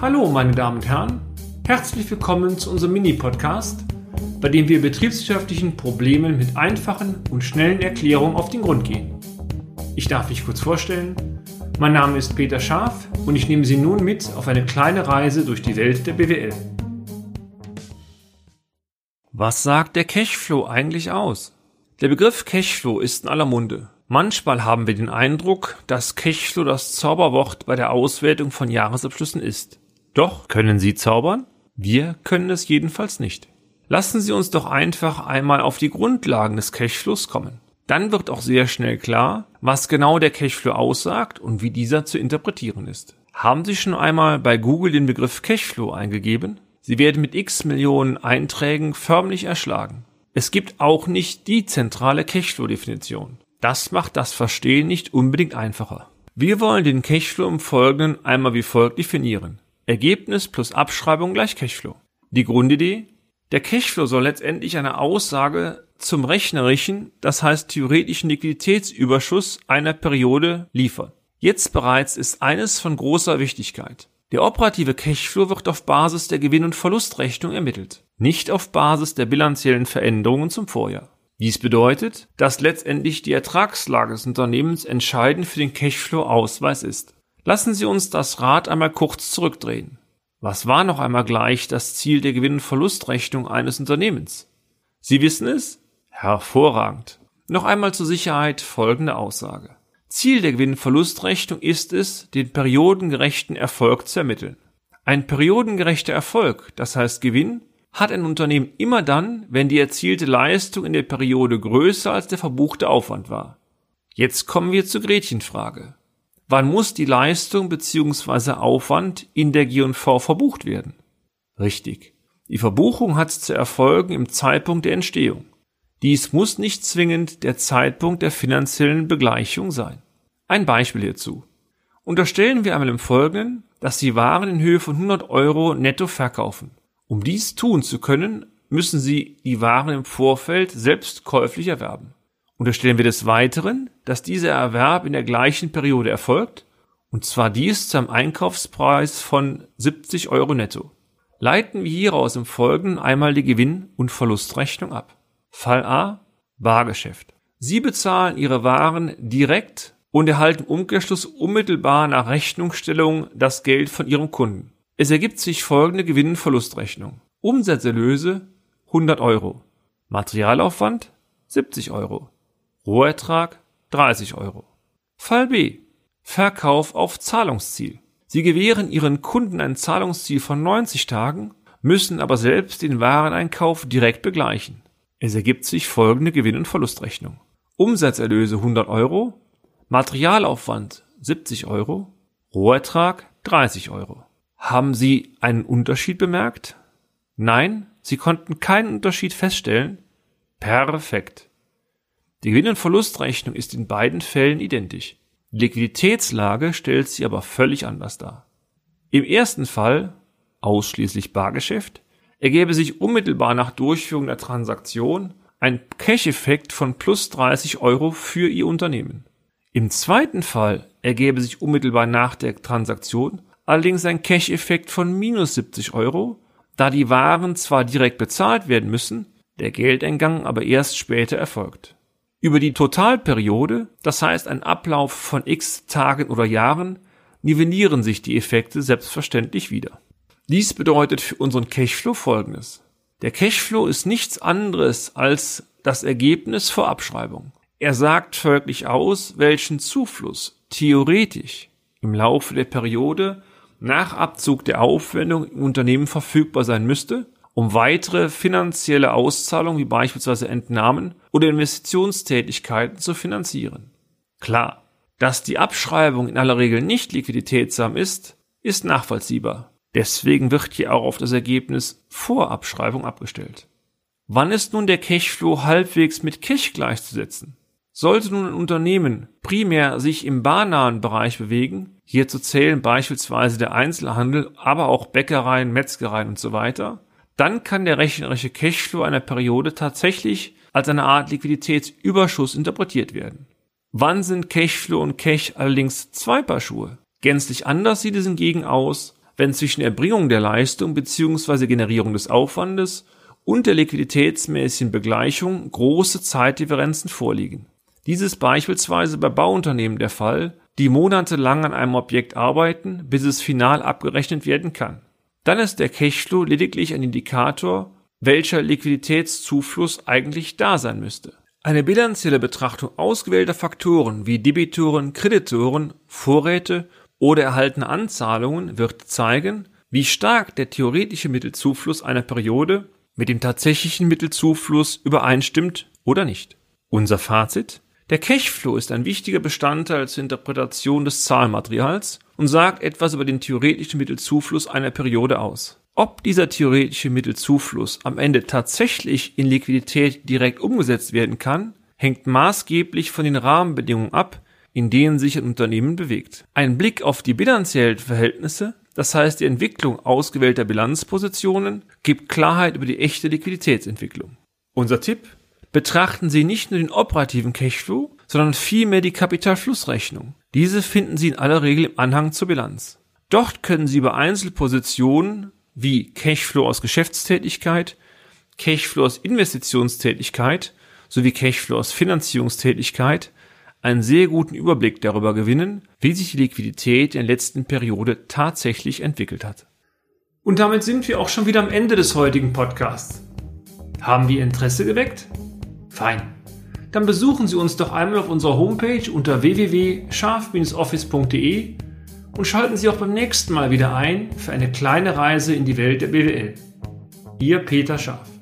Hallo, meine Damen und Herren. Herzlich willkommen zu unserem Mini-Podcast, bei dem wir betriebswirtschaftlichen Problemen mit einfachen und schnellen Erklärungen auf den Grund gehen. Ich darf mich kurz vorstellen. Mein Name ist Peter Scharf und ich nehme Sie nun mit auf eine kleine Reise durch die Welt der BWL. Was sagt der Cashflow eigentlich aus? Der Begriff Cashflow ist in aller Munde. Manchmal haben wir den Eindruck, dass Cashflow das Zauberwort bei der Auswertung von Jahresabschlüssen ist. Doch können Sie zaubern? Wir können es jedenfalls nicht. Lassen Sie uns doch einfach einmal auf die Grundlagen des Cashflows kommen. Dann wird auch sehr schnell klar, was genau der Cashflow aussagt und wie dieser zu interpretieren ist. Haben Sie schon einmal bei Google den Begriff Cashflow eingegeben? Sie werden mit x Millionen Einträgen förmlich erschlagen. Es gibt auch nicht die zentrale Cashflow-Definition. Das macht das Verstehen nicht unbedingt einfacher. Wir wollen den Cashflow im Folgenden einmal wie folgt definieren. Ergebnis plus Abschreibung gleich Cashflow. Die Grundidee? Der Cashflow soll letztendlich eine Aussage zum rechnerischen, das heißt theoretischen Liquiditätsüberschuss einer Periode liefern. Jetzt bereits ist eines von großer Wichtigkeit. Der operative Cashflow wird auf Basis der Gewinn- und Verlustrechnung ermittelt, nicht auf Basis der bilanziellen Veränderungen zum Vorjahr. Dies bedeutet, dass letztendlich die Ertragslage des Unternehmens entscheidend für den Cashflow-Ausweis ist. Lassen Sie uns das Rad einmal kurz zurückdrehen. Was war noch einmal gleich das Ziel der Gewinn- und Verlustrechnung eines Unternehmens? Sie wissen es? Hervorragend. Noch einmal zur Sicherheit folgende Aussage. Ziel der Gewinn-Verlustrechnung ist es, den periodengerechten Erfolg zu ermitteln. Ein periodengerechter Erfolg, das heißt Gewinn, hat ein Unternehmen immer dann, wenn die erzielte Leistung in der Periode größer als der verbuchte Aufwand war. Jetzt kommen wir zur Gretchenfrage. Wann muss die Leistung bzw. Aufwand in der G&V verbucht werden? Richtig. Die Verbuchung hat zu erfolgen im Zeitpunkt der Entstehung. Dies muss nicht zwingend der Zeitpunkt der finanziellen Begleichung sein. Ein Beispiel hierzu. Unterstellen wir einmal im Folgenden, dass Sie Waren in Höhe von 100 Euro netto verkaufen. Um dies tun zu können, müssen Sie die Waren im Vorfeld selbst käuflich erwerben. Unterstellen wir des Weiteren, dass dieser Erwerb in der gleichen Periode erfolgt, und zwar dies zu einem Einkaufspreis von 70 Euro netto. Leiten wir hieraus im Folgenden einmal die Gewinn- und Verlustrechnung ab. Fall A Bargeschäft. Sie bezahlen Ihre Waren direkt und erhalten Umkehrschluss unmittelbar nach Rechnungsstellung das Geld von Ihrem Kunden. Es ergibt sich folgende Gewinn- und Verlustrechnung. Umsatzerlöse 100 Euro. Materialaufwand 70 Euro. Rohertrag 30 Euro. Fall B. Verkauf auf Zahlungsziel. Sie gewähren Ihren Kunden ein Zahlungsziel von 90 Tagen, müssen aber selbst den Wareneinkauf direkt begleichen. Es ergibt sich folgende Gewinn- und Verlustrechnung. Umsatzerlöse 100 Euro, Materialaufwand 70 Euro, Rohertrag 30 Euro. Haben Sie einen Unterschied bemerkt? Nein, Sie konnten keinen Unterschied feststellen? Perfekt. Die Gewinn- und Verlustrechnung ist in beiden Fällen identisch. Die Liquiditätslage stellt sie aber völlig anders dar. Im ersten Fall, ausschließlich Bargeschäft, ergäbe sich unmittelbar nach Durchführung der Transaktion ein Cash-Effekt von plus 30 Euro für Ihr Unternehmen. Im zweiten Fall ergäbe sich unmittelbar nach der Transaktion allerdings ein Cash-Effekt von minus 70 Euro, da die Waren zwar direkt bezahlt werden müssen, der Geldeingang aber erst später erfolgt. Über die Totalperiode, das heißt ein Ablauf von x Tagen oder Jahren, nivellieren sich die Effekte selbstverständlich wieder. Dies bedeutet für unseren Cashflow folgendes. Der Cashflow ist nichts anderes als das Ergebnis vor Abschreibung. Er sagt folglich aus, welchen Zufluss theoretisch im Laufe der Periode nach Abzug der Aufwendung im Unternehmen verfügbar sein müsste, um weitere finanzielle Auszahlungen wie beispielsweise Entnahmen oder Investitionstätigkeiten zu finanzieren. Klar, dass die Abschreibung in aller Regel nicht liquiditätsam ist, ist nachvollziehbar. Deswegen wird hier auch auf das Ergebnis vor Abschreibung abgestellt. Wann ist nun der Cashflow halbwegs mit Cash gleichzusetzen? Sollte nun ein Unternehmen primär sich im barnahen Bereich bewegen, hierzu zählen beispielsweise der Einzelhandel, aber auch Bäckereien, Metzgereien und so weiter, dann kann der rechnerische Cashflow einer Periode tatsächlich als eine Art Liquiditätsüberschuss interpretiert werden. Wann sind Cashflow und Cash allerdings zwei Paar Schuhe? Gänzlich anders sieht es hingegen aus, wenn zwischen Erbringung der Leistung bzw. Generierung des Aufwandes und der liquiditätsmäßigen Begleichung große Zeitdifferenzen vorliegen. Dies ist beispielsweise bei Bauunternehmen der Fall, die monatelang an einem Objekt arbeiten, bis es final abgerechnet werden kann. Dann ist der Cashflow lediglich ein Indikator, welcher Liquiditätszufluss eigentlich da sein müsste. Eine bilanzielle Betrachtung ausgewählter Faktoren wie Debitoren, Kreditoren, Vorräte oder erhaltene Anzahlungen wird zeigen, wie stark der theoretische Mittelzufluss einer Periode mit dem tatsächlichen Mittelzufluss übereinstimmt oder nicht. Unser Fazit? Der Cashflow ist ein wichtiger Bestandteil zur Interpretation des Zahlmaterials und sagt etwas über den theoretischen Mittelzufluss einer Periode aus. Ob dieser theoretische Mittelzufluss am Ende tatsächlich in Liquidität direkt umgesetzt werden kann, hängt maßgeblich von den Rahmenbedingungen ab, in denen sich ein Unternehmen bewegt. Ein Blick auf die bilanziellen Verhältnisse, das heißt die Entwicklung ausgewählter Bilanzpositionen, gibt Klarheit über die echte Liquiditätsentwicklung. Unser Tipp? Betrachten Sie nicht nur den operativen Cashflow, sondern vielmehr die Kapitalflussrechnung. Diese finden Sie in aller Regel im Anhang zur Bilanz. Dort können Sie über Einzelpositionen wie Cashflow aus Geschäftstätigkeit, Cashflow aus Investitionstätigkeit sowie Cashflow aus Finanzierungstätigkeit einen sehr guten Überblick darüber gewinnen, wie sich die Liquidität in der letzten Periode tatsächlich entwickelt hat. Und damit sind wir auch schon wieder am Ende des heutigen Podcasts. Haben wir Interesse geweckt? Fein. Dann besuchen Sie uns doch einmal auf unserer Homepage unter www.scharf-office.de und schalten Sie auch beim nächsten Mal wieder ein für eine kleine Reise in die Welt der BWL. Ihr Peter Scharf.